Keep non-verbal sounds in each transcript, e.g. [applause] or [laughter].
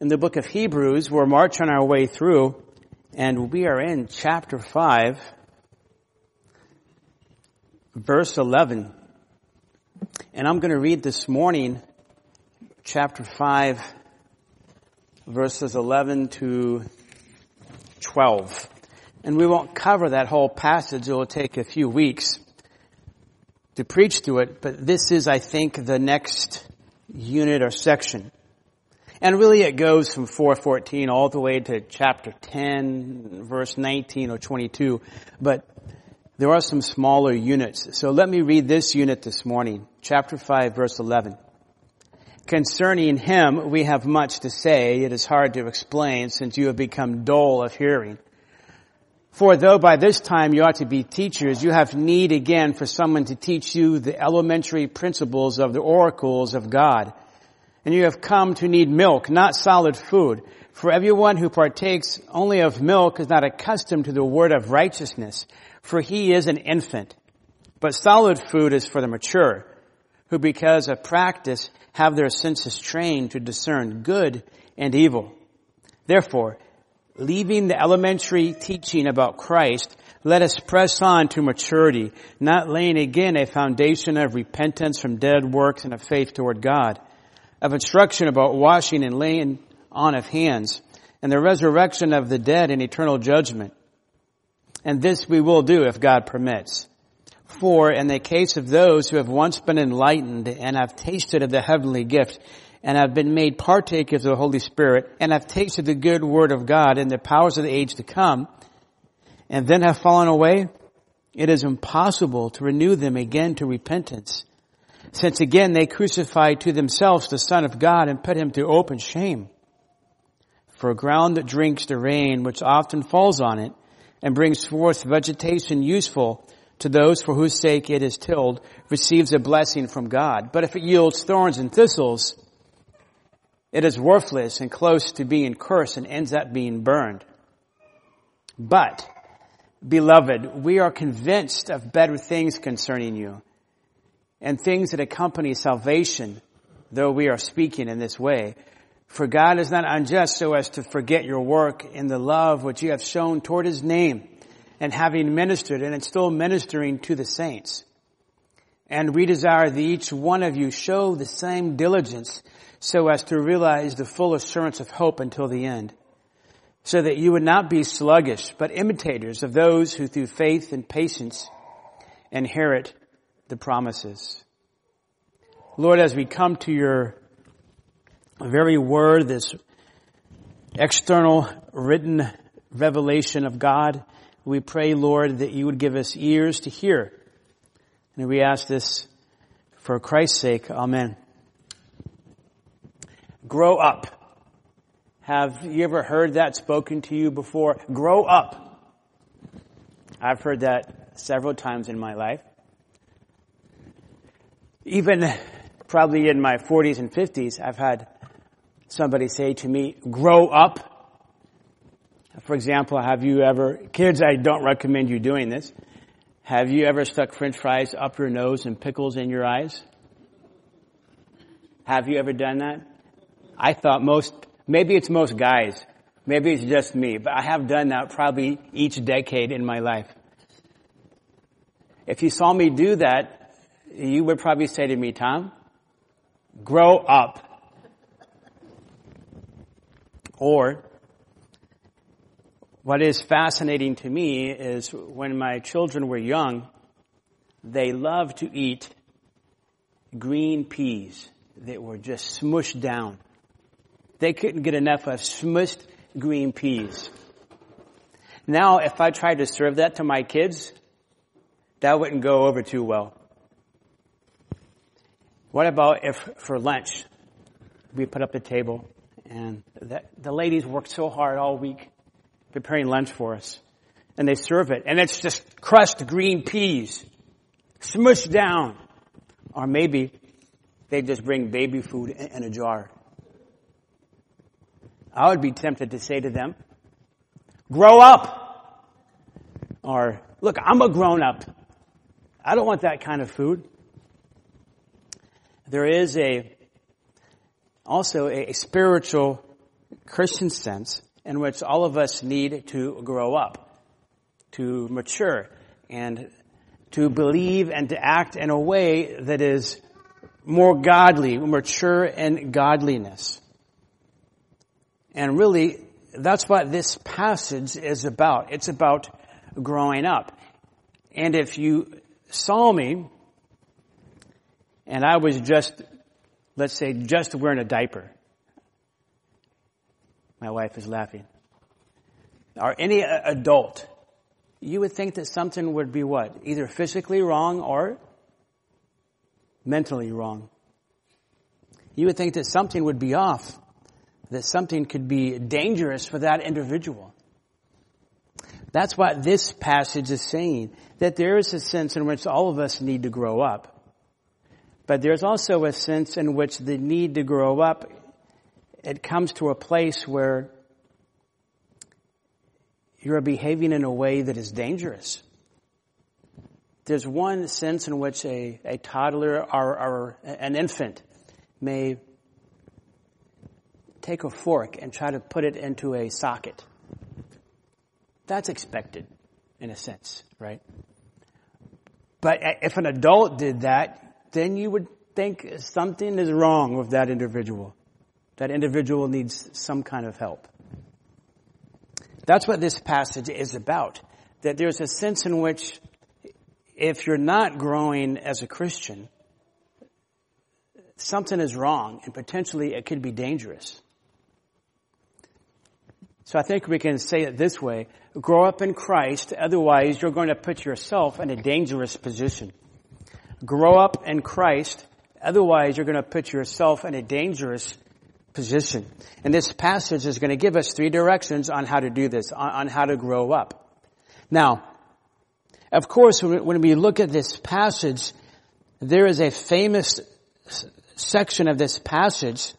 in the book of Hebrews. We're marching our way through, and we are in chapter 5, verse 11. And I'm going to read this morning chapter 5, verses 11 to 12. And we won't cover that whole passage. It will take a few weeks to preach through it, but this is, I think, the next unit or section. And really it goes from 414 all the way to chapter 10, verse 19 or 22. But there are some smaller units. So let me read this unit this morning. Chapter 5, verse 11. Concerning him, we have much to say. It is hard to explain since you have become dull of hearing. For though by this time you ought to be teachers, you have need again for someone to teach you the elementary principles of the oracles of God and you have come to need milk, not solid food. For everyone who partakes only of milk is not accustomed to the word of righteousness, for he is an infant. But solid food is for the mature, who because of practice have their senses trained to discern good and evil. Therefore, leaving the elementary teaching about Christ, let us press on to maturity, not laying again a foundation of repentance from dead works and of faith toward God of instruction about washing and laying on of hands, and the resurrection of the dead and eternal judgment. And this we will do if God permits. For in the case of those who have once been enlightened and have tasted of the heavenly gift and have been made partakers of the Holy Spirit and have tasted the good word of God and the powers of the age to come and then have fallen away, it is impossible to renew them again to repentance since again they crucified to themselves the Son of God and put him to open shame. For a ground that drinks the rain which often falls on it and brings forth vegetation useful to those for whose sake it is tilled receives a blessing from God. But if it yields thorns and thistles, it is worthless and close to being cursed and ends up being burned. But, beloved, we are convinced of better things concerning you and things that accompany salvation, though we are speaking in this way. For God is not unjust so as to forget your work in the love which you have shown toward his name and having ministered and still ministering to the saints. And we desire that each one of you show the same diligence so as to realize the full assurance of hope until the end. So that you would not be sluggish, but imitators of those who through faith and patience inherit the promises. Lord, as we come to your very word, this external written revelation of God, we pray, Lord, that you would give us ears to hear. And we ask this for Christ's sake. Amen. Grow up. Have you ever heard that spoken to you before? Grow up. I've heard that several times in my life even probably in my 40s and 50s, I've had somebody say to me, grow up. For example, have you ever, kids, I don't recommend you doing this. Have you ever stuck french fries up your nose and pickles in your eyes? Have you ever done that? I thought most, maybe it's most guys. Maybe it's just me, but I have done that probably each decade in my life. If you saw me do that, you would probably say to me, Tom, grow up. Or, what is fascinating to me is when my children were young, they loved to eat green peas that were just smushed down. They couldn't get enough of smushed green peas. Now, if I tried to serve that to my kids, that wouldn't go over too well. What about if for lunch we put up the table and the, the ladies worked so hard all week preparing lunch for us and they serve it and it's just crushed green peas smushed down or maybe they just bring baby food in, in a jar. I would be tempted to say to them, grow up. Or, look, I'm a grown up. I don't want that kind of food there is a also a spiritual Christian sense in which all of us need to grow up, to mature, and to believe and to act in a way that is more godly, mature in godliness. And really, that's what this passage is about. It's about growing up. And if you saw me, and I was just, let's say, just wearing a diaper, my wife is laughing, or any uh, adult, you would think that something would be what? Either physically wrong or mentally wrong. You would think that something would be off, that something could be dangerous for that individual. That's what this passage is saying, that there is a sense in which all of us need to grow up. But there's also a sense in which the need to grow up, it comes to a place where you're behaving in a way that is dangerous. There's one sense in which a, a toddler or, or an infant may take a fork and try to put it into a socket. That's expected, in a sense, right? But if an adult did that, then you would think something is wrong with that individual. That individual needs some kind of help. That's what this passage is about. That there's a sense in which if you're not growing as a Christian, something is wrong and potentially it could be dangerous. So I think we can say it this way. Grow up in Christ, otherwise you're going to put yourself in a dangerous position. Grow up in Christ, otherwise you're going to put yourself in a dangerous position. And this passage is going to give us three directions on how to do this, on, on how to grow up. Now, of course, when we look at this passage, there is a famous section of this passage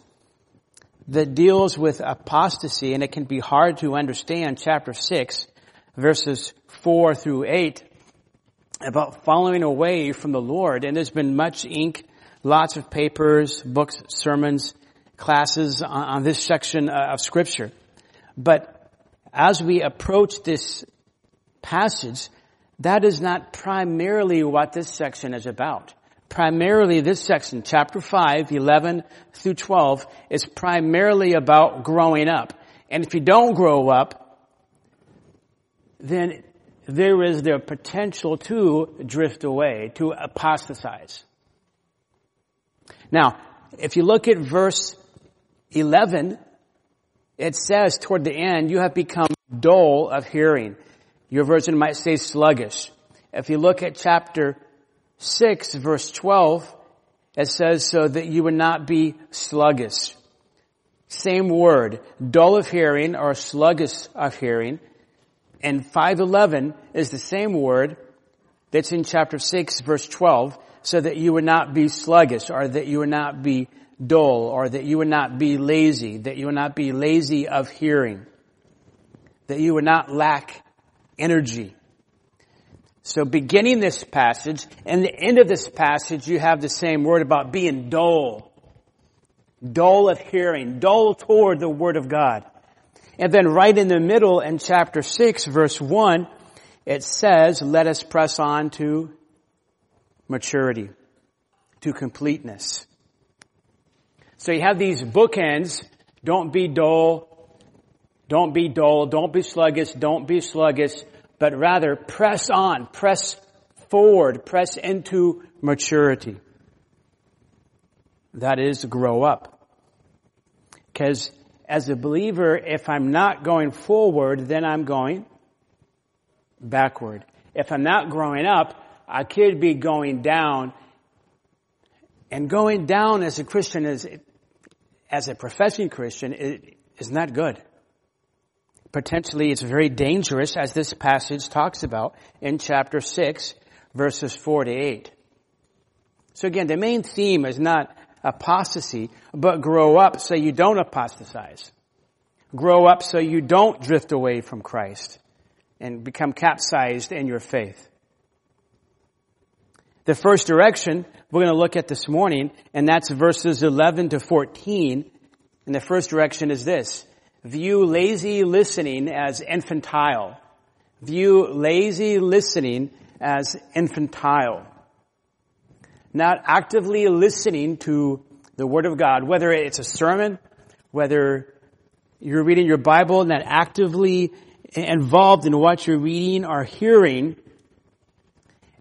that deals with apostasy, and it can be hard to understand, chapter 6, verses 4 through 8, about following away from the Lord. And there's been much ink, lots of papers, books, sermons, classes on, on this section uh, of Scripture. But as we approach this passage, that is not primarily what this section is about. Primarily this section, chapter 5, 11 through 12, is primarily about growing up. And if you don't grow up, then there is the potential to drift away, to apostatize. Now, if you look at verse 11, it says toward the end, you have become dull of hearing. Your version might say sluggish. If you look at chapter 6 verse 12, it says so that you would not be sluggish. Same word, dull of hearing or sluggish of hearing. And 511 is the same word that's in chapter 6 verse 12, so that you would not be sluggish or that you would not be dull or that you would not be lazy, that you would not be lazy of hearing, that you would not lack energy. So beginning this passage and the end of this passage, you have the same word about being dull. Dull of hearing, dull toward the Word of God. And then right in the middle in chapter 6 verse 1, it says, let us press on to maturity, to completeness. So you have these bookends, don't be dull, don't be dull, don't be sluggish, don't be sluggish, but rather press on, press forward, press into maturity. That is grow up. Because as a believer, if I'm not going forward, then I'm going backward. If I'm not growing up, I could be going down. And going down as a Christian is, as a professing Christian, is not good. Potentially it's very dangerous as this passage talks about in chapter 6 verses 4 to 8. So again, the main theme is not apostasy, but grow up so you don't apostatize. Grow up so you don't drift away from Christ and become capsized in your faith. The first direction we're going to look at this morning, and that's verses 11 to 14. And the first direction is this view lazy listening as infantile. View lazy listening as infantile. Not actively listening to the Word of God, whether it's a sermon, whether you're reading your Bible, not actively involved in what you're reading or hearing,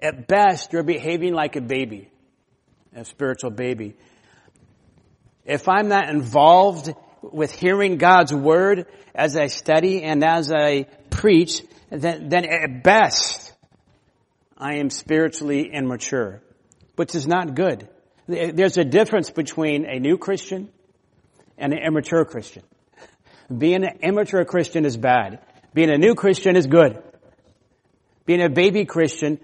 at best you're behaving like a baby, a spiritual baby. If I'm not involved with hearing God's Word as I study and as I preach, then, then at best I am spiritually immature, which is not good. There's a difference between a new Christian and an immature Christian. Being an immature Christian is bad. Being a new Christian is good. Being a baby Christian,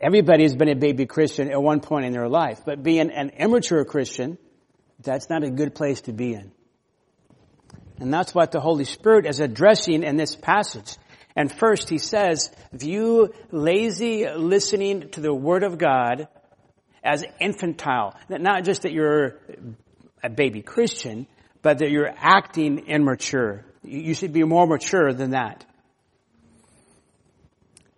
everybody's been a baby Christian at one point in their life, but being an immature Christian, that's not a good place to be in. And that's what the Holy Spirit is addressing in this passage. And first he says, view lazy listening to the Word of God as infantile. Not just that you're a baby Christian, but that you're acting immature. You should be more mature than that.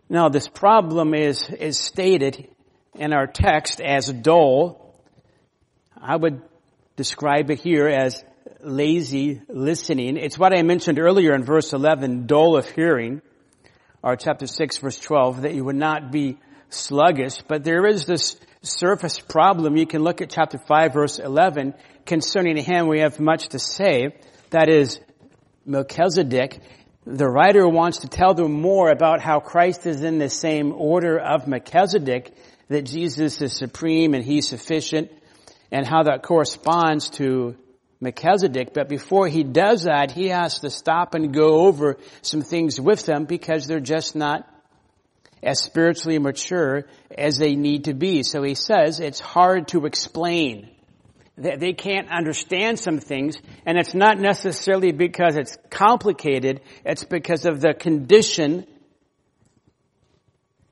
Now this problem is, is stated in our text as dull. I would describe it here as lazy listening. It's what I mentioned earlier in verse 11, dull of hearing, or chapter 6 verse 12, that you would not be sluggish, but there is this surface problem. You can look at chapter 5 verse 11. Concerning him we have much to say. That is Melchizedek. The writer wants to tell them more about how Christ is in the same order of Melchizedek, that Jesus is supreme and he's sufficient, and how that corresponds to Melchizedek, but before he does that, he has to stop and go over some things with them because they're just not as spiritually mature as they need to be. So he says it's hard to explain. They can't understand some things, and it's not necessarily because it's complicated, it's because of the condition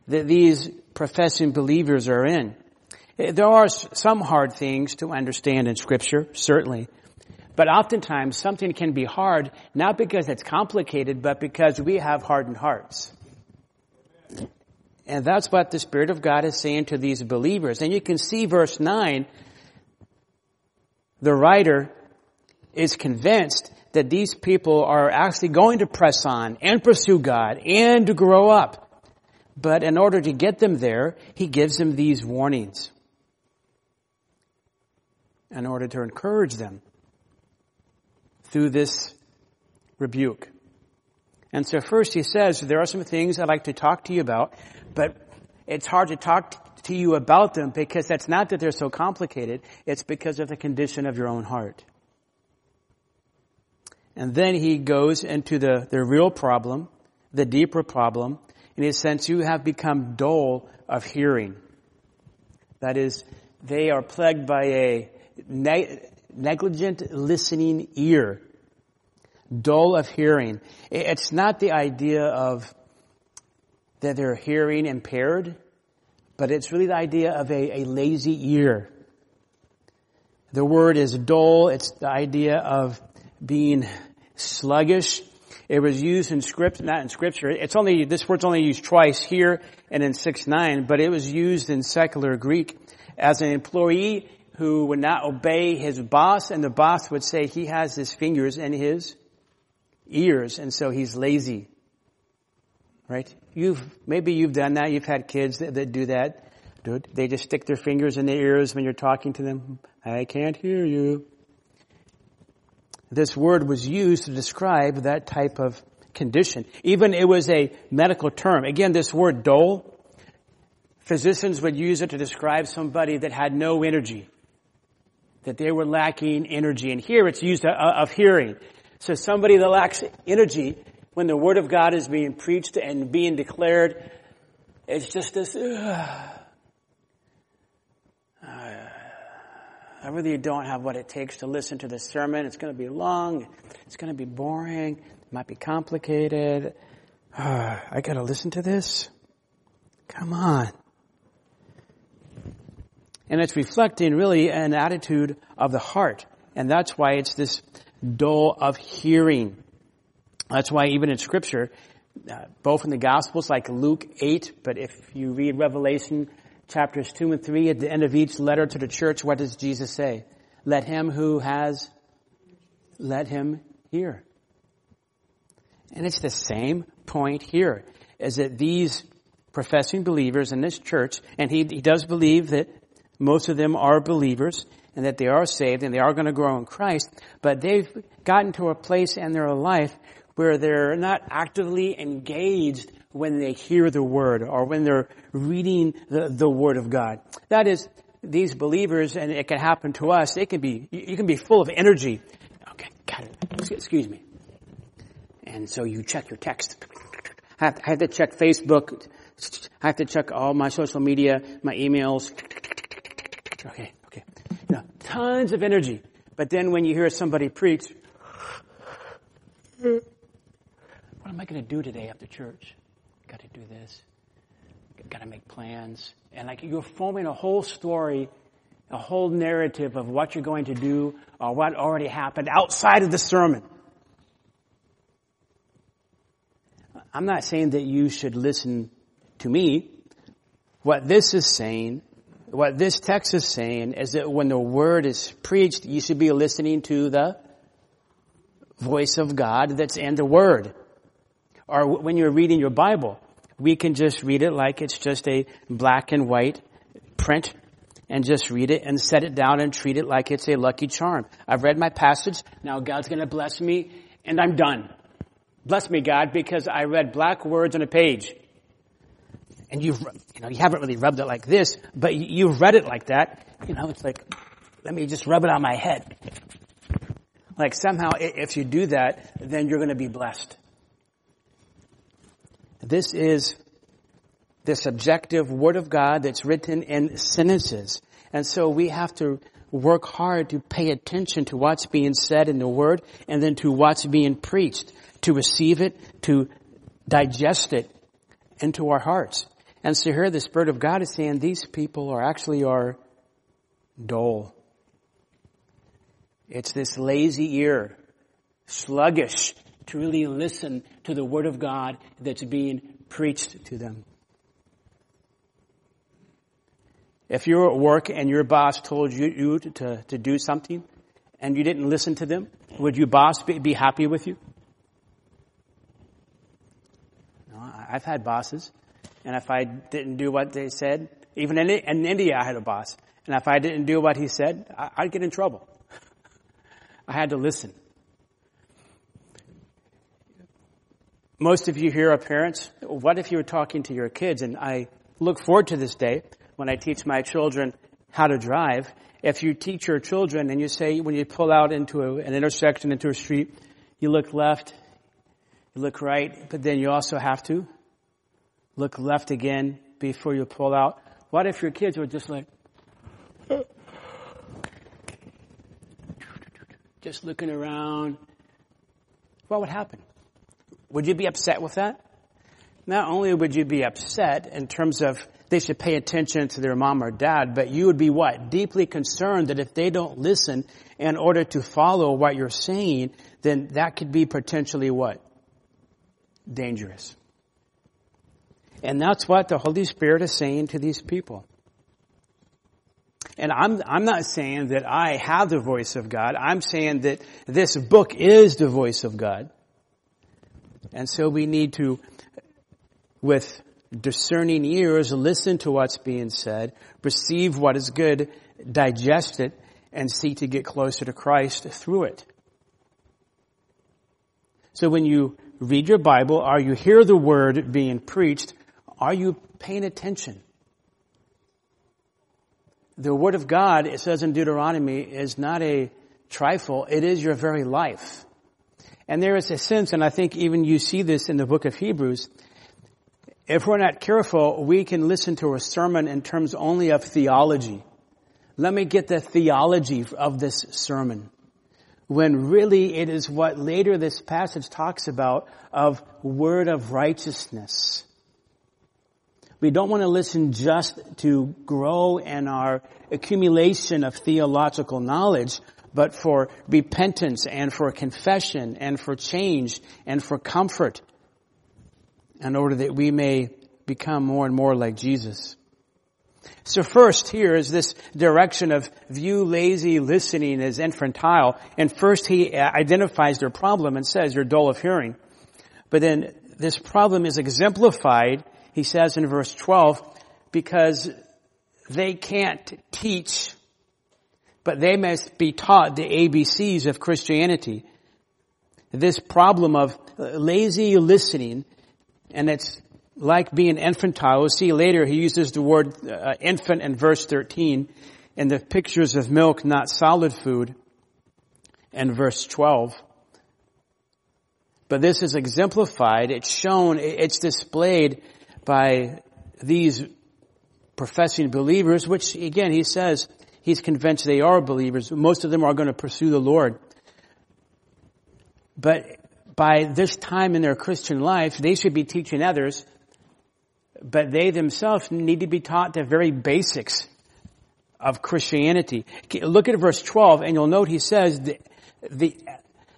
that these professing believers are in. There are some hard things to understand in scripture, certainly. But oftentimes something can be hard, not because it's complicated, but because we have hardened hearts. And that's what the Spirit of God is saying to these believers. And you can see verse 9, the writer is convinced that these people are actually going to press on and pursue God and to grow up. But in order to get them there, he gives them these warnings in order to encourage them through this rebuke. And so first he says, there are some things I'd like to talk to you about, but it's hard to talk to you about them because that's not that they're so complicated, it's because of the condition of your own heart. And then he goes into the, the real problem, the deeper problem, in a sense you have become dull of hearing. That is, they are plagued by a negligent listening ear, dull of hearing. It's not the idea of that they're hearing impaired, but it's really the idea of a, a lazy ear. The word is dull. It's the idea of being sluggish. It was used in script, not in scripture. It's only, this word's only used twice here and in 6-9, but it was used in secular Greek as an employee who would not obey his boss and the boss would say he has his fingers in his ears and so he's lazy. Right? You've, maybe you've done that. You've had kids that, that do that. Dude, they just stick their fingers in their ears when you're talking to them. I can't hear you. This word was used to describe that type of condition. Even it was a medical term. Again, this word dull, physicians would use it to describe somebody that had no energy that they were lacking energy. And here it's used of hearing. So somebody that lacks energy, when the Word of God is being preached and being declared, it's just this, uh, I really don't have what it takes to listen to this sermon. It's going to be long. It's going to be boring. It might be complicated. Uh, [sighs] I got to listen to this. Come on. And it's reflecting really an attitude of the heart. And that's why it's this dull of hearing. That's why even in scripture, uh, both in the gospels like Luke 8, but if you read Revelation chapters 2 and 3 at the end of each letter to the church, what does Jesus say? Let him who has, let him hear. And it's the same point here, is that these professing believers in this church, and he, he does believe that most of them are believers, and that they are saved and they are going to grow in Christ, but they've gotten to a place in their life where they're not actively engaged when they hear the word or when they're reading the, the word of God. That is, these believers, and it can happen to us, they can be, you can be full of energy. Okay, got it. Excuse me. And so you check your text. I have to check Facebook. I have to check all my social media, my emails. Okay, okay. You know, tons of energy. But then when you hear somebody preach, what am I going to do today after church? Got to do this. Got to make plans. And like you're forming a whole story, a whole narrative of what you're going to do or what already happened outside of the sermon. I'm not saying that you should listen to me. What this is saying, what this text is saying is that when the word is preached, you should be listening to the voice of God that's in the word. Or when you're reading your Bible, we can just read it like it's just a black and white print and just read it and set it down and treat it like it's a lucky charm. I've read my passage. Now God's going to bless me and I'm done. Bless me, God, because I read black words on a page. And you've, you know, you haven't really rubbed it like this, but you've read it like that. You know, it's like, let me just rub it on my head. Like somehow, if you do that, then you're going to be blessed. This is the subjective word of God that's written in sentences. And so we have to work hard to pay attention to what's being said in the word and then to what's being preached to receive it, to digest it into our hearts. And so here the Spirit of God is saying these people are actually are dull. It's this lazy ear, sluggish to really listen to the Word of God that's being preached to them. If you're at work and your boss told you, you to, to do something and you didn't listen to them, would your boss be, be happy with you? I've had bosses, and if I didn't do what they said, even in, in India I had a boss, and if I didn't do what he said, I, I'd get in trouble. [laughs] I had to listen. Most of you here are parents. What if you were talking to your kids? And I look forward to this day when I teach my children how to drive. If you teach your children and you say, when you pull out into a, an intersection, into a street, you look left, you look right, but then you also have to look left again before you pull out. What if your kids were just like, just looking around? What would happen? Would you be upset with that? Not only would you be upset in terms of they should pay attention to their mom or dad, but you would be what? Deeply concerned that if they don't listen in order to follow what you're saying, then that could be potentially what? dangerous. And that's what the Holy Spirit is saying to these people. And I'm, I'm not saying that I have the voice of God. I'm saying that this book is the voice of God. And so we need to, with discerning ears, listen to what's being said, receive what is good, digest it, and seek to get closer to Christ through it. So when you read your Bible, or you hear the word being preached, are you paying attention? The word of God, it says in Deuteronomy, is not a trifle, it is your very life. And there is a sense, and I think even you see this in the book of Hebrews, if we're not careful, we can listen to a sermon in terms only of theology. Let me get the theology of this sermon when really it is what later this passage talks about of word of righteousness. We don't want to listen just to grow in our accumulation of theological knowledge, but for repentance and for confession and for change and for comfort in order that we may become more and more like Jesus. So first here is this direction of view lazy listening as infantile. And first he identifies their problem and says you're dull of hearing. But then this problem is exemplified, he says in verse 12, because they can't teach, but they must be taught the ABCs of Christianity. This problem of lazy listening, and it's like being infantile. We'll see later he uses the word uh, infant in verse 13 and the pictures of milk, not solid food, in verse 12. But this is exemplified, it's shown, it's displayed by these professing believers, which again he says he's convinced they are believers. Most of them are going to pursue the Lord. But by this time in their Christian life, they should be teaching others but they themselves need to be taught the very basics of Christianity. Look at verse 12 and you'll note he says the, the,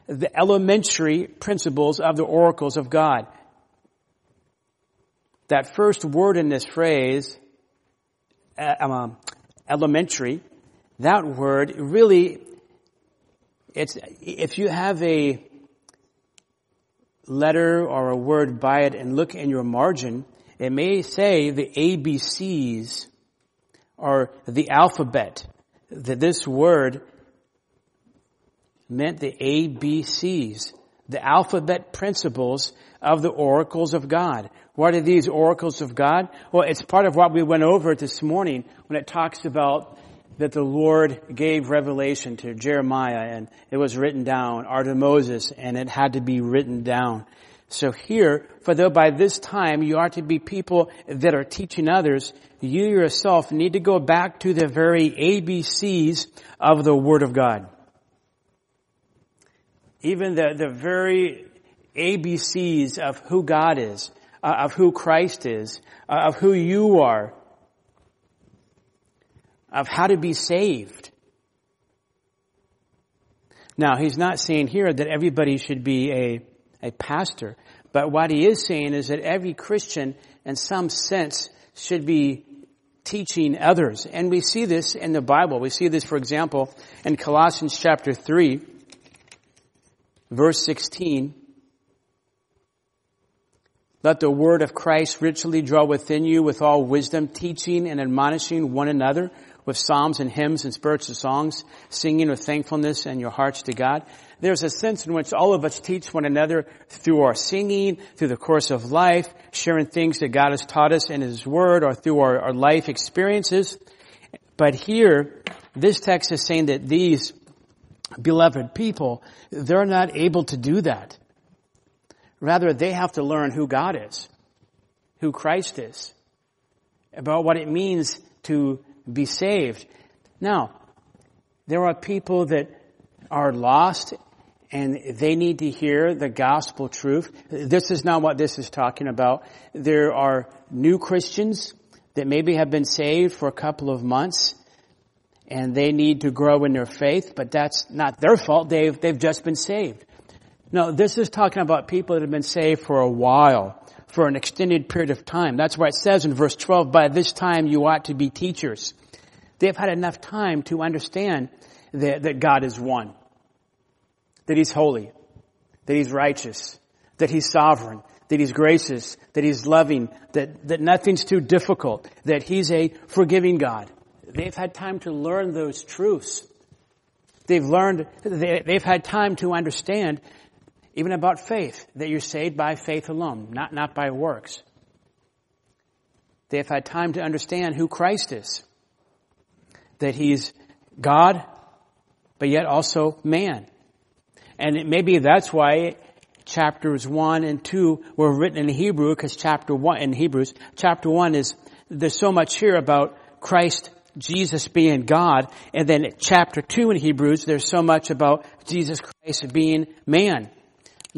the elementary principles of the oracles of God. That first word in this phrase, uh, um, elementary, that word really, it's, if you have a letter or a word by it and look in your margin, it may say the ABCs or the alphabet. That this word meant the ABCs, the alphabet principles of the oracles of God. What are these oracles of God? Well, it's part of what we went over this morning when it talks about that the Lord gave revelation to Jeremiah and it was written down, or to Moses and it had to be written down. So here, for though by this time you are to be people that are teaching others, you yourself need to go back to the very ABCs of the Word of God. Even the, the very ABCs of who God is, of who Christ is, uh, of who you are, of how to be saved. Now, he's not saying here that everybody should be a a pastor. But what he is saying is that every Christian, in some sense, should be teaching others. And we see this in the Bible. We see this, for example, in Colossians chapter 3, verse 16. Let the word of Christ richly dwell within you with all wisdom, teaching and admonishing one another with psalms and hymns and spiritual songs, singing with thankfulness in your hearts to God. There's a sense in which all of us teach one another through our singing, through the course of life, sharing things that God has taught us in His Word or through our, our life experiences. But here, this text is saying that these beloved people, they're not able to do that. Rather, they have to learn who God is, who Christ is, about what it means to be saved. Now, there are people that are lost and they need to hear the gospel truth. This is not what this is talking about. There are new Christians that maybe have been saved for a couple of months and they need to grow in their faith, but that's not their fault. They've, they've just been saved. No, this is talking about people that have been saved for a while, for an extended period of time. That's why it says in verse 12, by this time you ought to be teachers. They've had enough time to understand that, that God is one that He's holy, that He's righteous, that He's sovereign, that He's gracious, that He's loving, that, that nothing's too difficult, that He's a forgiving God. They've had time to learn those truths. They've learned, they've had time to understand even about faith, that you're saved by faith alone, not, not by works. They've had time to understand who Christ is. That He's God, but yet also man. And maybe that's why chapters 1 and 2 were written in Hebrew, because chapter 1, in Hebrews, chapter 1 is, there's so much here about Christ, Jesus being God, and then chapter 2 in Hebrews, there's so much about Jesus Christ being man.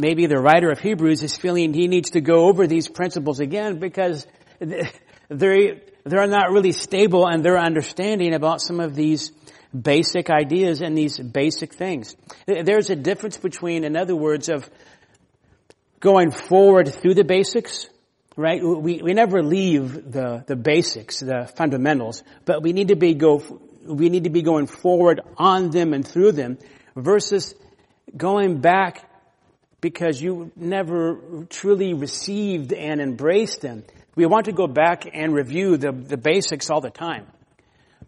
Maybe the writer of Hebrews is feeling he needs to go over these principles again because they're, they're not really stable in their understanding about some of these basic ideas and these basic things. There's a difference between, in other words, of going forward through the basics, right? We, we never leave the, the basics, the fundamentals, but we need to be go, we need to be going forward on them and through them versus going back because you never truly received and embraced them. We want to go back and review the, the basics all the time.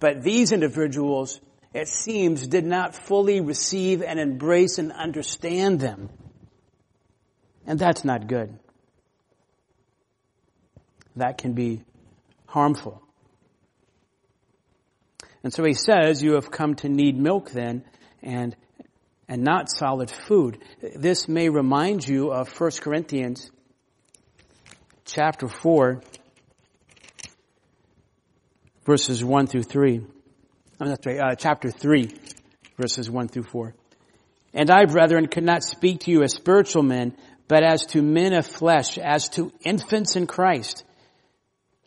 But these individuals, it seems, did not fully receive and embrace and understand them. And that's not good. That can be harmful. And so he says, you have come to need milk then, and, and not solid food. This may remind you of 1 Corinthians chapter 4, verses 1 through 3. I'm not sorry, uh, chapter 3, verses 1 through 4. And I, brethren, could not speak to you as spiritual men, but as to men of flesh, as to infants in Christ.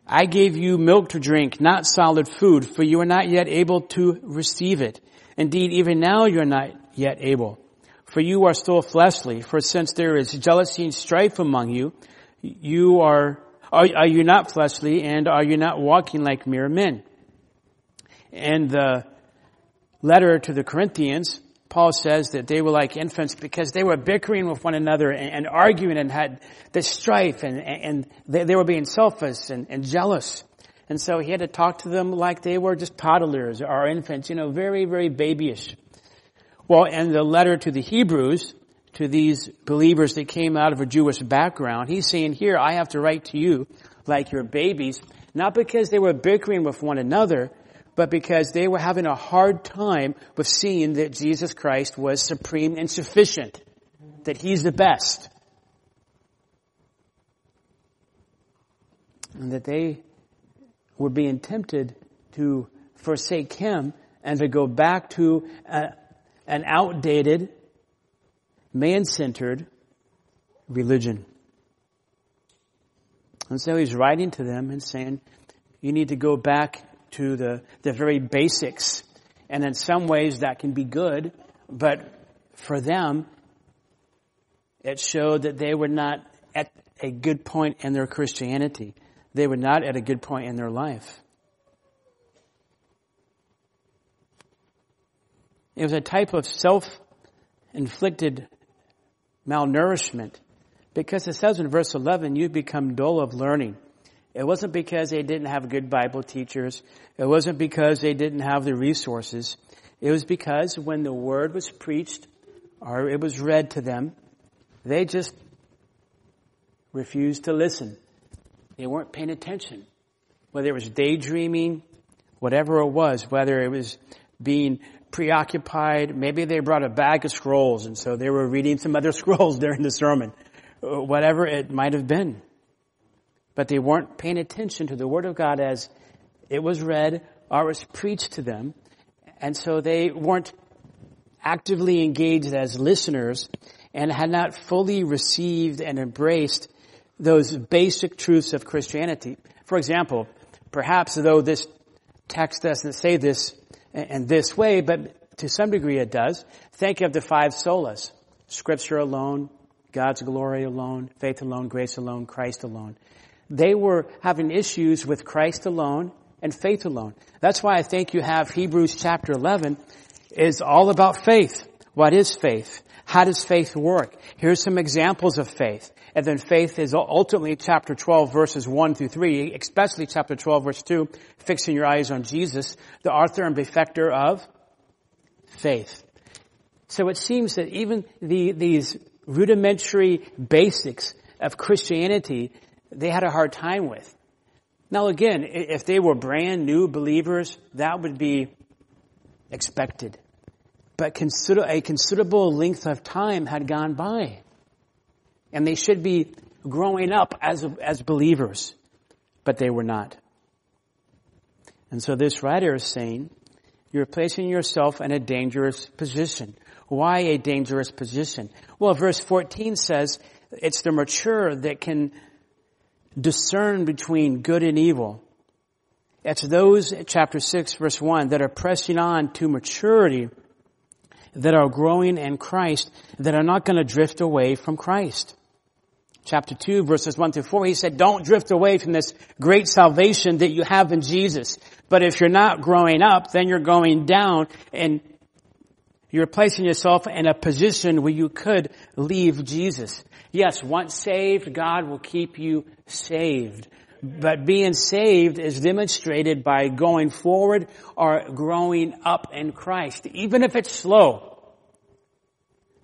I gave you milk to drink, not solid food, for you are not yet able to receive it. Indeed, even now you are not yet able. For you are still fleshly, for since there is jealousy and strife among you, you are, are, are you not fleshly and are you not walking like mere men? And the letter to the Corinthians, Paul says that they were like infants because they were bickering with one another and, and arguing and had this strife and, and they, they were being selfish and, and jealous. And so he had to talk to them like they were just toddlers or infants, you know, very, very babyish. Well, in the letter to the Hebrews, to these believers that came out of a Jewish background. He's saying here, I have to write to you like you're babies, not because they were bickering with one another, but because they were having a hard time with seeing that Jesus Christ was supreme and sufficient, that He's the best. And that they were being tempted to forsake Him and to go back to a, an outdated, man-centered religion. And so he's writing to them and saying, you need to go back to the, the very basics. And in some ways that can be good, but for them, it showed that they were not at a good point in their Christianity. They were not at a good point in their life. It was a type of self-inflicted malnourishment. Because it says in verse 11, you become dull of learning. It wasn't because they didn't have good Bible teachers. It wasn't because they didn't have the resources. It was because when the word was preached or it was read to them, they just refused to listen. They weren't paying attention. Whether it was daydreaming, whatever it was, whether it was being preoccupied. Maybe they brought a bag of scrolls and so they were reading some other [laughs] scrolls during the sermon. Uh, whatever it might have been. But they weren't paying attention to the Word of God as it was read or was preached to them. And so they weren't actively engaged as listeners and had not fully received and embraced those basic truths of Christianity. For example, perhaps though this text doesn't say this in this way, but to some degree it does. Think of the five solas. Scripture alone, God's glory alone, faith alone, grace alone, Christ alone. They were having issues with Christ alone and faith alone. That's why I think you have Hebrews chapter 11 is all about faith. What is faith? How does faith work? Here's some examples of faith. And then faith is ultimately chapter 12 verses 1 through 3, especially chapter 12 verse 2, fixing your eyes on Jesus, the author and perfecter of faith. So it seems that even the, these rudimentary basics of Christianity, they had a hard time with. Now again, if they were brand new believers, that would be expected. But consider, a considerable length of time had gone by and they should be growing up as, as believers, but they were not. And so this writer is saying, you're placing yourself in a dangerous position. Why a dangerous position? Well, verse 14 says it's the mature that can discern between good and evil. It's those, chapter 6 verse 1, that are pressing on to maturity, that are growing in Christ, that are not going to drift away from Christ. Chapter 2 verses 1 through 4, he said, don't drift away from this great salvation that you have in Jesus. But if you're not growing up, then you're going down and you're placing yourself in a position where you could leave Jesus. Yes, once saved, God will keep you saved. But being saved is demonstrated by going forward or growing up in Christ, even if it's slow.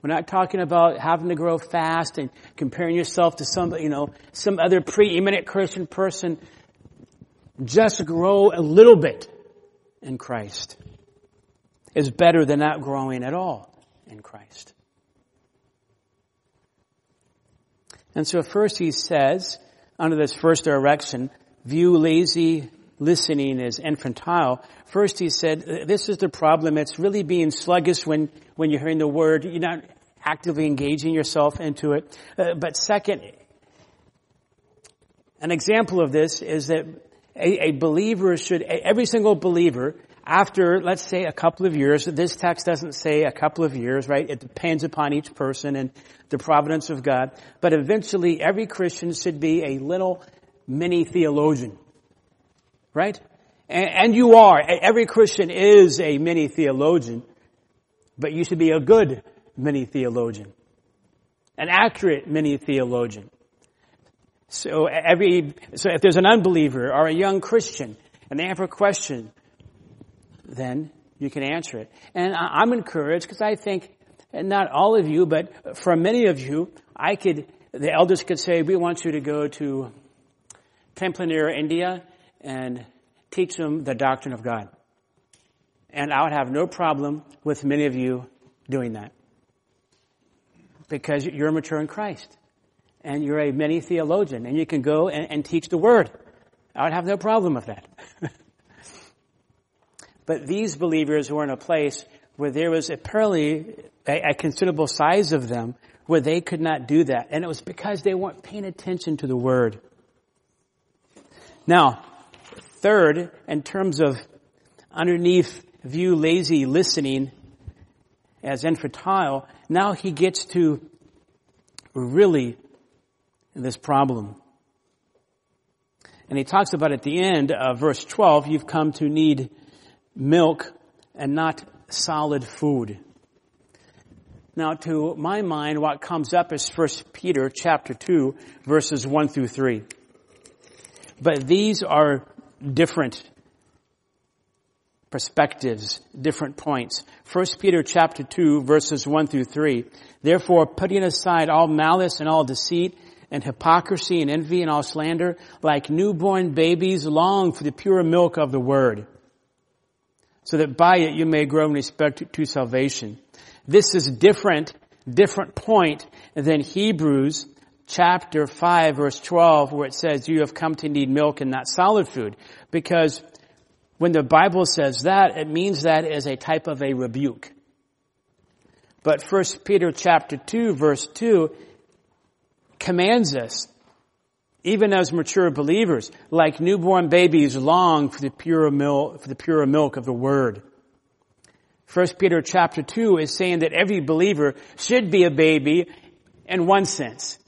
We're not talking about having to grow fast and comparing yourself to some, you know, some other preeminent Christian person. Just grow a little bit in Christ is better than not growing at all in Christ. And so first he says, under this first direction, view lazy listening as infantile. First he said, this is the problem. It's really being sluggish when, when you're hearing the word. You're not actively engaging yourself into it. Uh, but second, an example of this is that a, a believer should, every single believer after, let's say, a couple of years, this text doesn't say a couple of years, right? It depends upon each person and the providence of God. But eventually, every Christian should be a little mini theologian, right? And, you are. Every Christian is a mini theologian, but you should be a good mini theologian, an accurate mini theologian. So every, so if there's an unbeliever or a young Christian and they have a question, then you can answer it. And I'm encouraged because I think, not all of you, but for many of you, I could, the elders could say, we want you to go to Templanera, India, and teach them the doctrine of God. And I would have no problem with many of you doing that. Because you're mature in Christ. And you're a many theologian. And you can go and, and teach the Word. I would have no problem with that. [laughs] But these believers were in a place where there was apparently a, a considerable size of them where they could not do that. And it was because they weren't paying attention to the word. Now, third, in terms of underneath view lazy listening as infantile, now he gets to really this problem. And he talks about at the end of verse 12, you've come to need milk and not solid food. Now, to my mind, what comes up is 1 Peter chapter 2, verses 1 through 3. But these are different perspectives, different points. 1 Peter chapter 2, verses 1 through 3. Therefore, putting aside all malice and all deceit, and hypocrisy and envy and all slander, like newborn babies long for the pure milk of the word so that by it you may grow in respect to salvation. This is different, different point than Hebrews chapter 5 verse 12 where it says you have come to need milk and not solid food. Because when the Bible says that, it means that as a type of a rebuke. But 1 Peter chapter 2 verse 2 commands us even as mature believers, like newborn babies long for the pure milk, for the pure milk of the word. First Peter chapter 2 is saying that every believer should be a baby in one sense.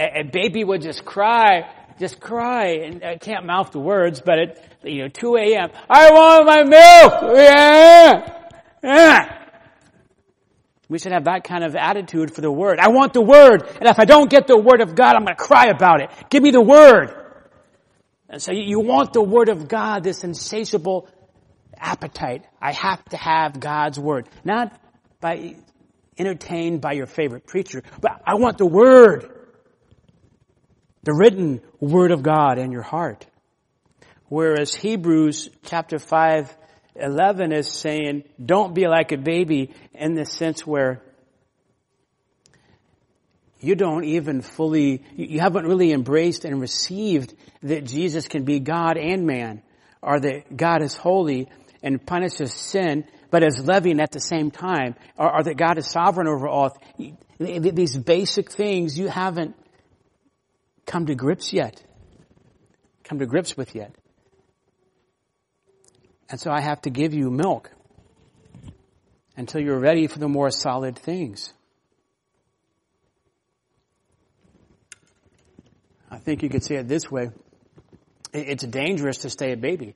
A, a baby would just cry, just cry, and I can't mouth the words, but at, you know, 2 a.m., I want my milk! Yeah! Yeah! We should have that kind of attitude for the Word. I want the Word, and if I don't get the Word of God, I'm to cry about it. Give me the Word. And so you want the Word of God, this insatiable appetite. I have to have God's Word. Not by, entertained by your favorite preacher, but I want the Word. The written Word of God in your heart. Whereas Hebrews chapter 5 11 is saying, don't be like a baby in the sense where you don't even fully, you haven't really embraced and received that Jesus can be God and man, or that God is holy and punishes sin, but is loving at the same time, or, or that God is sovereign over all. These basic things you haven't come to grips yet, come to grips with yet. And so I have to give you milk until you're ready for the more solid things. I think you could say it this way. It's dangerous to stay a baby.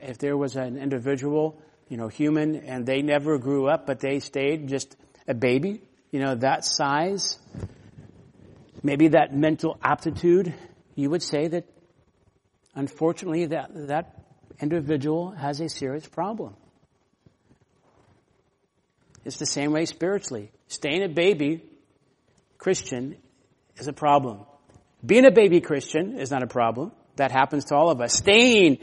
If there was an individual, you know, human, and they never grew up, but they stayed just a baby, you know, that size, maybe that mental aptitude, you would say that unfortunately that, that individual has a serious problem. It's the same way spiritually. Staying a baby Christian is a problem. Being a baby Christian is not a problem. That happens to all of us. Staying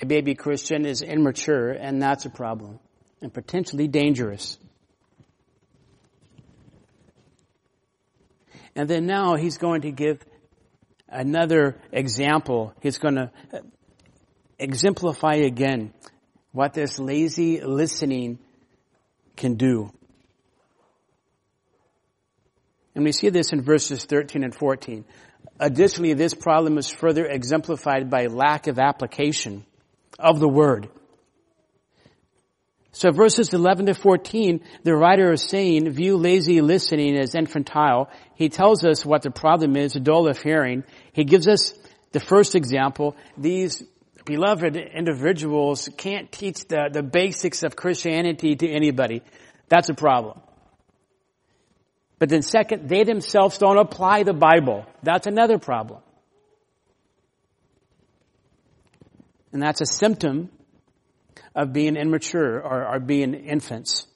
a baby Christian is immature and that's a problem and potentially dangerous. And then now he's going to give another example. He's going to exemplify again what this lazy listening can do. And we see this in verses 13 and 14. Additionally, this problem is further exemplified by lack of application of the word. So verses 11 to 14, the writer is saying, view lazy listening as infantile. He tells us what the problem is, dull of hearing. He gives us the first example. These beloved individuals can't teach the, the basics of Christianity to anybody. That's a problem. But then second, they themselves don't apply the Bible. That's another problem. And that's a symptom of being immature or, or being infants.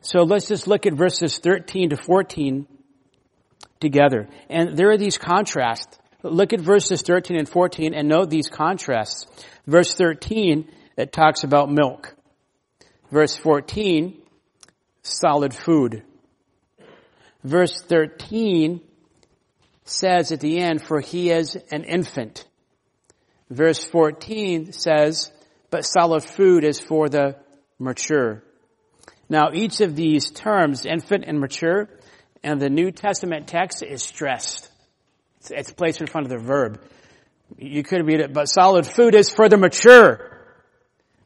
So let's just look at verses 13 to 14 together. And there are these contrasts. Look at verses 13 and 14 and note these contrasts. Verse 13, it talks about milk. Verse 14, solid food. Verse 13 says at the end, for he is an infant. Verse 14 says, but solid food is for the mature. Now each of these terms, infant and mature, and the New Testament text is stressed. It's placed in front of the verb. You could read it, but solid food is for the mature.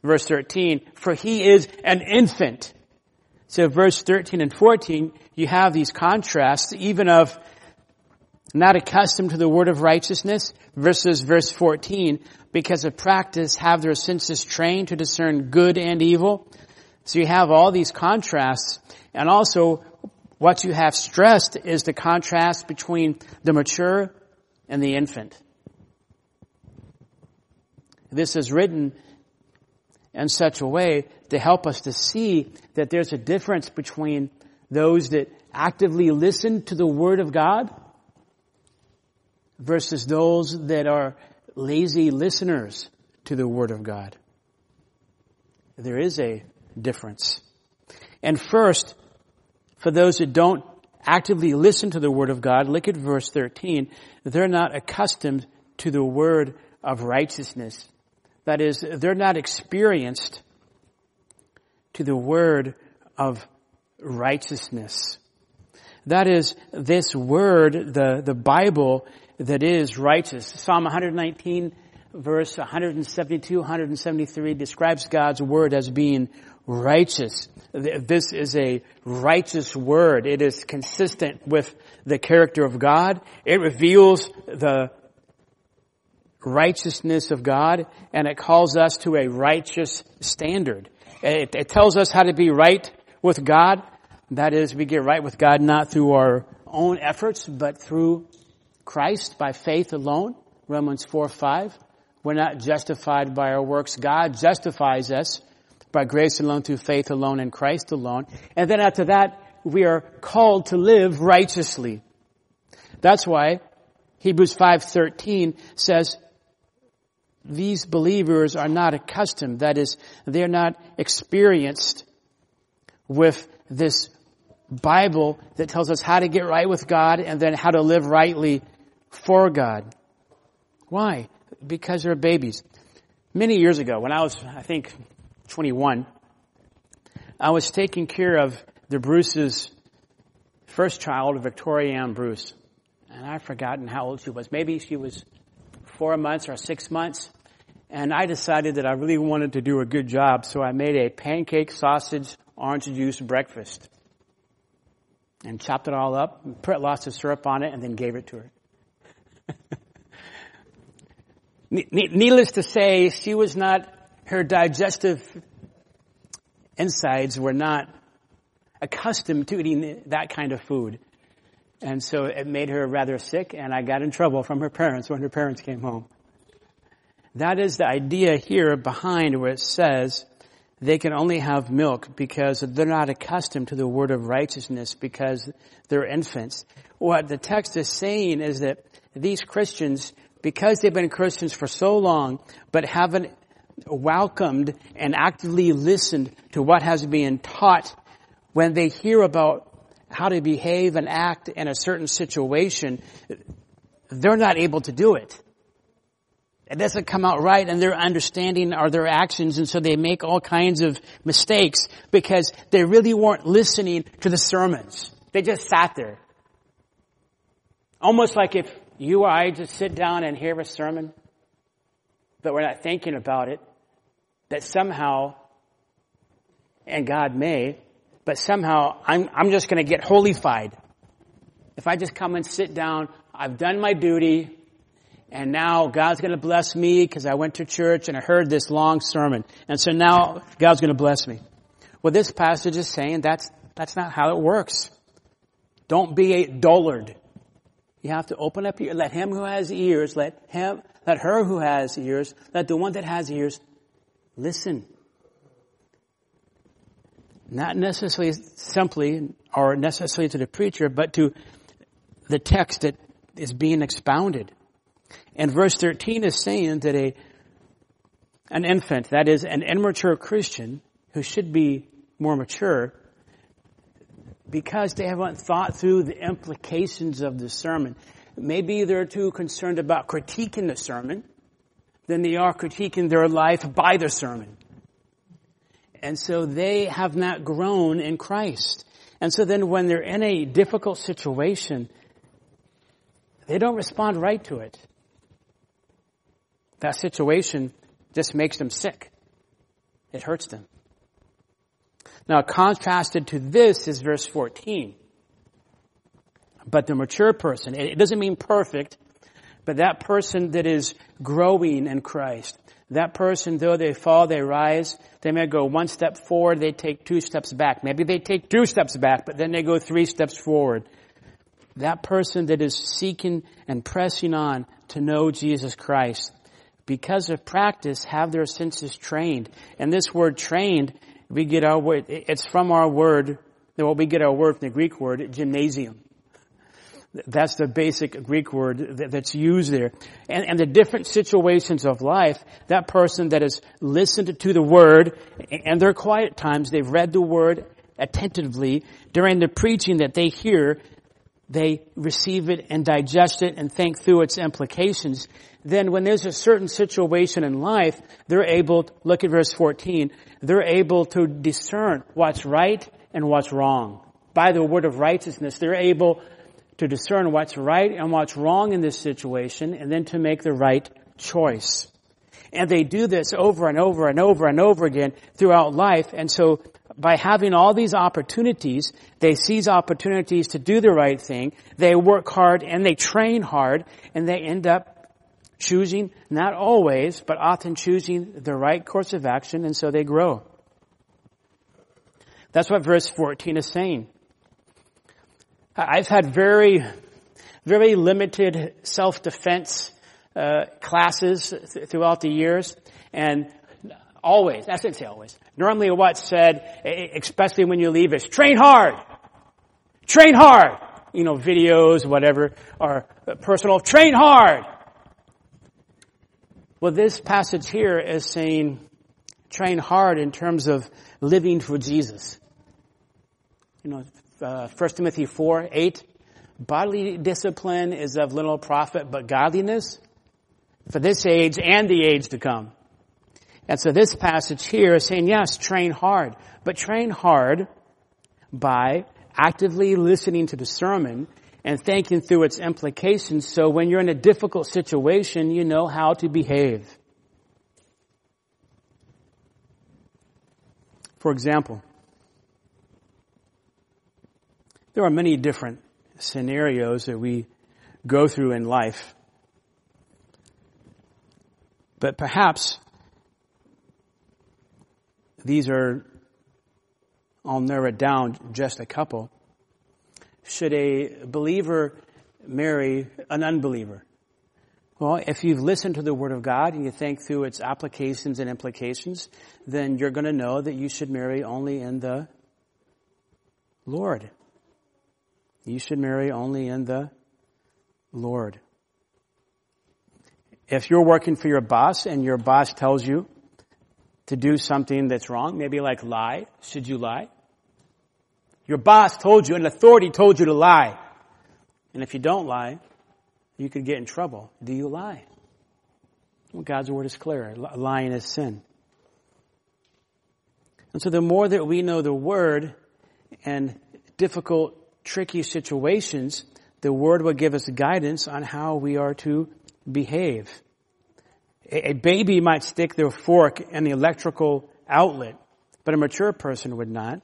Verse 13, for he is an infant. So verse 13 and 14, you have these contrasts, even of not accustomed to the word of righteousness versus verse 14, because of practice have their senses trained to discern good and evil. So you have all these contrasts, and also what you have stressed is the contrast between the mature and the infant. This is written in such a way to help us to see that there's a difference between those that actively listen to the Word of God versus those that are lazy listeners to the Word of God. There is a difference. And first, for those that don't actively listen to the Word of God, look at verse 13. They're not accustomed to the Word of righteousness. That is, they're not experienced to the Word of righteousness. That is, this Word, the, the Bible, that is righteous. Psalm 119 verse 172, 173 describes God's word as being righteous. This is a righteous word. It is consistent with the character of God. It reveals the righteousness of God and it calls us to a righteous standard. It, it tells us how to be right with God. That is, we get right with God not through our own efforts, but through Christ by faith alone, Romans 4, 5. We're not justified by our works. God justifies us by grace alone through faith alone in Christ alone. And then after that, we are called to live righteously. That's why Hebrews 5:13 says these believers are not accustomed, that is, they're not experienced with this Bible that tells us how to get right with God and then how to live rightly for God. Why? Because they're babies. Many years ago, when I was, I think, 21, I was taking care of the Bruce's first child, Victoria Ann Bruce. And I've forgotten how old she was. Maybe she was four months or six months. And I decided that I really wanted to do a good job, so I made a pancake, sausage, orange juice breakfast. And chopped it all up, put lots of syrup on it, and then gave it to her. Needless to say, she was not, her digestive insides were not accustomed to eating that kind of food. And so it made her rather sick, and I got in trouble from her parents when her parents came home. That is the idea here behind where it says they can only have milk because they're not accustomed to the word of righteousness because they're infants. What the text is saying is that these Christians, because they've been Christians for so long, but haven't welcomed and actively listened to what has been taught when they hear about how to behave and act in a certain situation, they're not able to do it. It doesn't come out right in their understanding or their actions and so they make all kinds of mistakes because they really weren't listening to the sermons. They just sat there. Almost like if you or I just sit down and hear a sermon, but we're not thinking about it, that somehow, and God may, but somehow I'm, I'm just going to get holified. If I just come and sit down, I've done my duty, and now God's going to bless me because I went to church and I heard this long sermon. And so now God's going to bless me. Well, this passage is saying that's, that's not how it works. Don't be a dullard. You have to open up your, let him who has ears, let him, let her who has ears, let the one that has ears listen. Not necessarily simply or necessarily to the preacher, but to the text that is being expounded. And verse 13 is saying that a, an infant, that is an immature Christian who should be more mature, because they haven't thought through the implications of the sermon. Maybe they're too concerned about critiquing the sermon than they are critiquing their life by the sermon. And so they have not grown in Christ. And so then when they're in a difficult situation, they don't respond right to it that situation just makes them sick. It hurts them. Now, contrasted to this is verse 14. But the mature person, it doesn't mean perfect, but that person that is growing in Christ, that person, though they fall, they rise, they may go one step forward, they take two steps back. Maybe they take two steps back, but then they go three steps forward. That person that is seeking and pressing on to know Jesus Christ, because of practice, have their senses trained. And this word trained, we get our word, it's from our word, well, we get our word from the Greek word, gymnasium. That's the basic Greek word that's used there. And, and, the different situations of life, that person that has listened to the word, and their quiet times, they've read the word attentively, during the preaching that they hear, they receive it and digest it and think through its implications then when there's a certain situation in life, they're able, look at verse 14, they're able to discern what's right and what's wrong. By the word of righteousness, they're able to discern what's right and what's wrong in this situation and then to make the right choice. And they do this over and over and over and over again throughout life. And so by having all these opportunities, they seize opportunities to do the right thing. They work hard and they train hard and they end up choosing, not always, but often choosing the right course of action, and so they grow. That's what verse 14 is saying. I've had very, very limited self-defense uh, classes th- throughout the years, and always, I shouldn't say always, normally what's said, especially when you leave, is train hard! Train hard! You know, videos, whatever, or personal, train hard! Well, this passage here is saying train hard in terms of living for Jesus. You know, uh, 1 Timothy 4, 8, bodily discipline is of little profit, but godliness for this age and the age to come. And so this passage here is saying, yes, train hard, but train hard by actively listening to the sermon and thinking through its implications so when you're in a difficult situation, you know how to behave. For example, there are many different scenarios that we go through in life. But perhaps these are, I'll narrow it down just a couple. Should a believer marry an unbeliever? Well, if you've listened to the Word of God and you think through its applications and implications, then you're going to know that you should marry only in the Lord. You should marry only in the Lord. If you're working for your boss and your boss tells you to do something that's wrong, maybe like lie, should you lie? Your boss told you, an authority told you to lie. And if you don't lie, you could get in trouble. Do you lie? Well, God's word is clear. Lying is sin. And so the more that we know the word and difficult, tricky situations, the word will give us guidance on how we are to behave. A baby might stick their fork in the electrical outlet, but a mature person would not.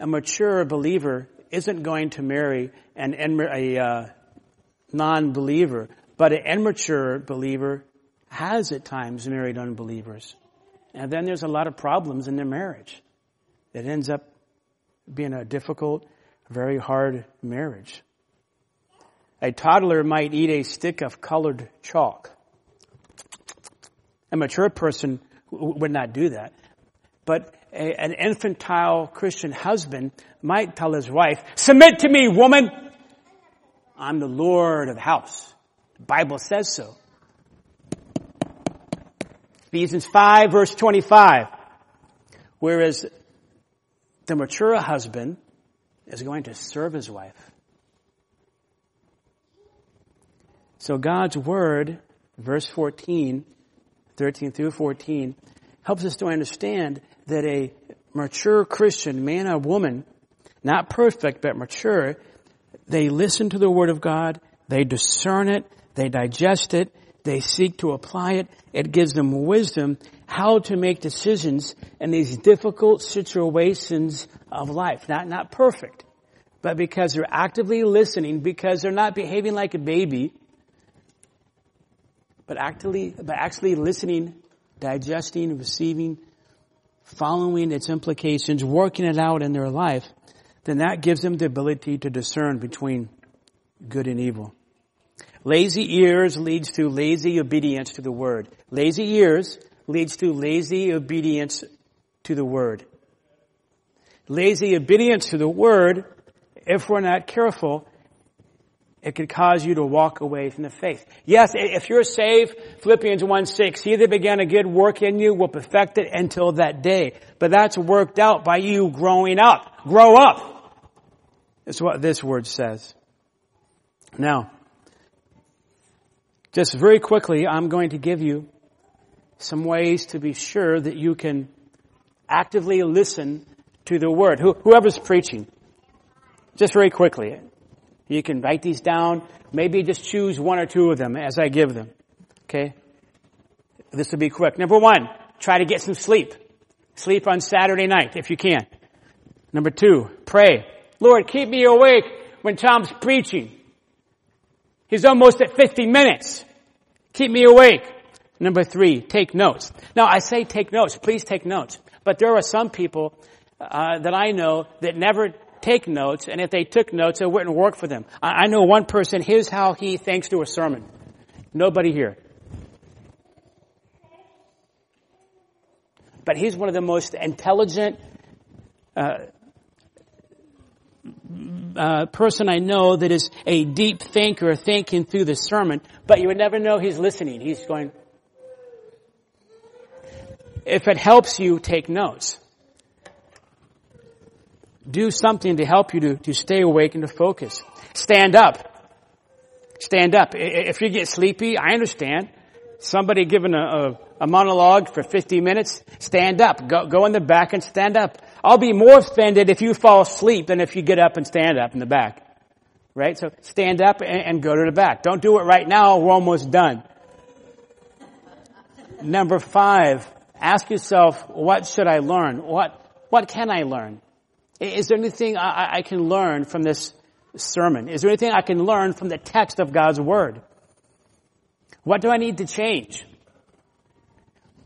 A mature believer isn't going to marry an, a uh, non-believer, but an immature believer has at times married unbelievers. And then there's a lot of problems in their marriage. It ends up being a difficult, very hard marriage. A toddler might eat a stick of colored chalk. A mature person would not do that. But a, an infantile Christian husband might tell his wife, submit to me, woman. I'm the Lord of the house. The Bible says so. Ephesians 5 verse 25. Whereas the mature husband is going to serve his wife. So God's word, verse 14, 13 through 14, helps us to understand that a mature Christian, man or woman, not perfect, but mature, they listen to the Word of God, they discern it, they digest it, they seek to apply it. It gives them wisdom how to make decisions in these difficult situations of life. Not, not perfect, but because they're actively listening, because they're not behaving like a baby, but actually, but actually listening, digesting, receiving, following its implications, working it out in their life, then that gives them the ability to discern between good and evil. Lazy ears leads to lazy obedience to the word. Lazy ears leads to lazy obedience to the word. Lazy obedience to the word, if we're not careful, it could cause you to walk away from the faith. Yes, if you're saved, Philippians 1 6, he that began a good work in you will perfect it until that day. But that's worked out by you growing up. Grow up. That's what this word says. Now, just very quickly, I'm going to give you some ways to be sure that you can actively listen to the word. whoever's preaching. Just very quickly. You can write these down. Maybe just choose one or two of them as I give them. Okay? This will be quick. Number one, try to get some sleep. Sleep on Saturday night if you can. Number two, pray. Lord, keep me awake when Tom's preaching. He's almost at 50 minutes. Keep me awake. Number three, take notes. Now I say take notes. Please take notes. But there are some people uh, that I know that never take notes, and if they took notes, it wouldn't work for them. I, I know one person, here's how he thinks to a sermon. Nobody here. But he's one of the most intelligent uh, uh, person I know that is a deep thinker thinking through the sermon, but you would never know he's listening. He's going, if it helps you, take notes do something to help you to, to stay awake and to focus. Stand up. Stand up. If you get sleepy, I understand. Somebody giving a, a, a monologue for 50 minutes, stand up. Go, go in the back and stand up. I'll be more offended if you fall asleep than if you get up and stand up in the back. Right? So stand up and, and go to the back. Don't do it right now. We're almost done. Number five, ask yourself, what should I learn? What, what can I learn? Is there anything I, I can learn from this sermon? Is there anything I can learn from the text of God's Word? What do I need to change?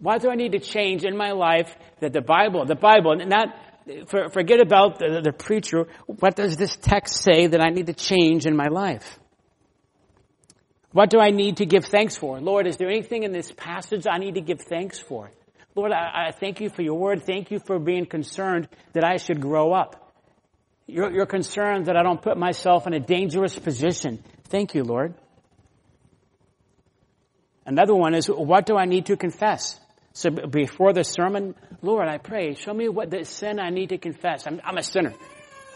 What do I need to change in my life that the Bible, the Bible, and not, for, forget about the, the preacher, what does this text say that I need to change in my life? What do I need to give thanks for? Lord, is there anything in this passage I need to give thanks for? Lord, I, I thank you for your word. Thank you for being concerned that I should grow up. You're, you're concerned that I don't put myself in a dangerous position. Thank you, Lord. Another one is, what do I need to confess? So before the sermon, Lord, I pray, show me what the sin I need to confess. I'm, I'm a sinner.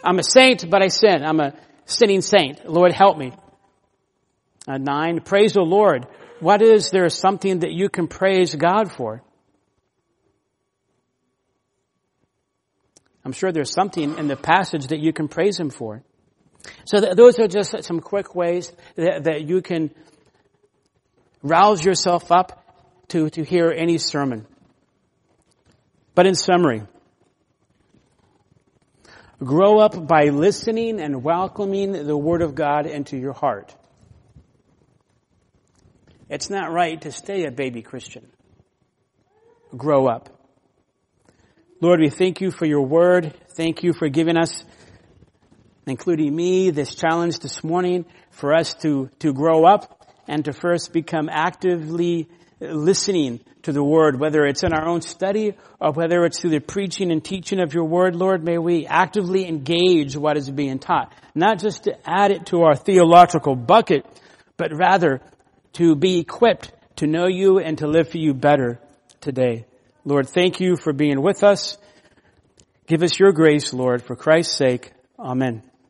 I'm a saint, but I sin. I'm a sinning saint. Lord, help me. Uh, nine, praise the Lord. What is there something that you can praise God for? I'm sure there's something in the passage that you can praise Him for. So th- those are just some quick ways that, that you can rouse yourself up to, to hear any sermon. But in summary, grow up by listening and welcoming the Word of God into your heart. It's not right to stay a baby Christian. Grow up. Lord, we thank you for your word. Thank you for giving us, including me, this challenge this morning for us to, to grow up and to first become actively listening to the word, whether it's in our own study or whether it's through the preaching and teaching of your word, Lord, may we actively engage what is being taught. Not just to add it to our theological bucket, but rather to be equipped to know you and to live for you better today. Lord, thank you for being with us. Give us your grace, Lord, for Christ's sake. Amen.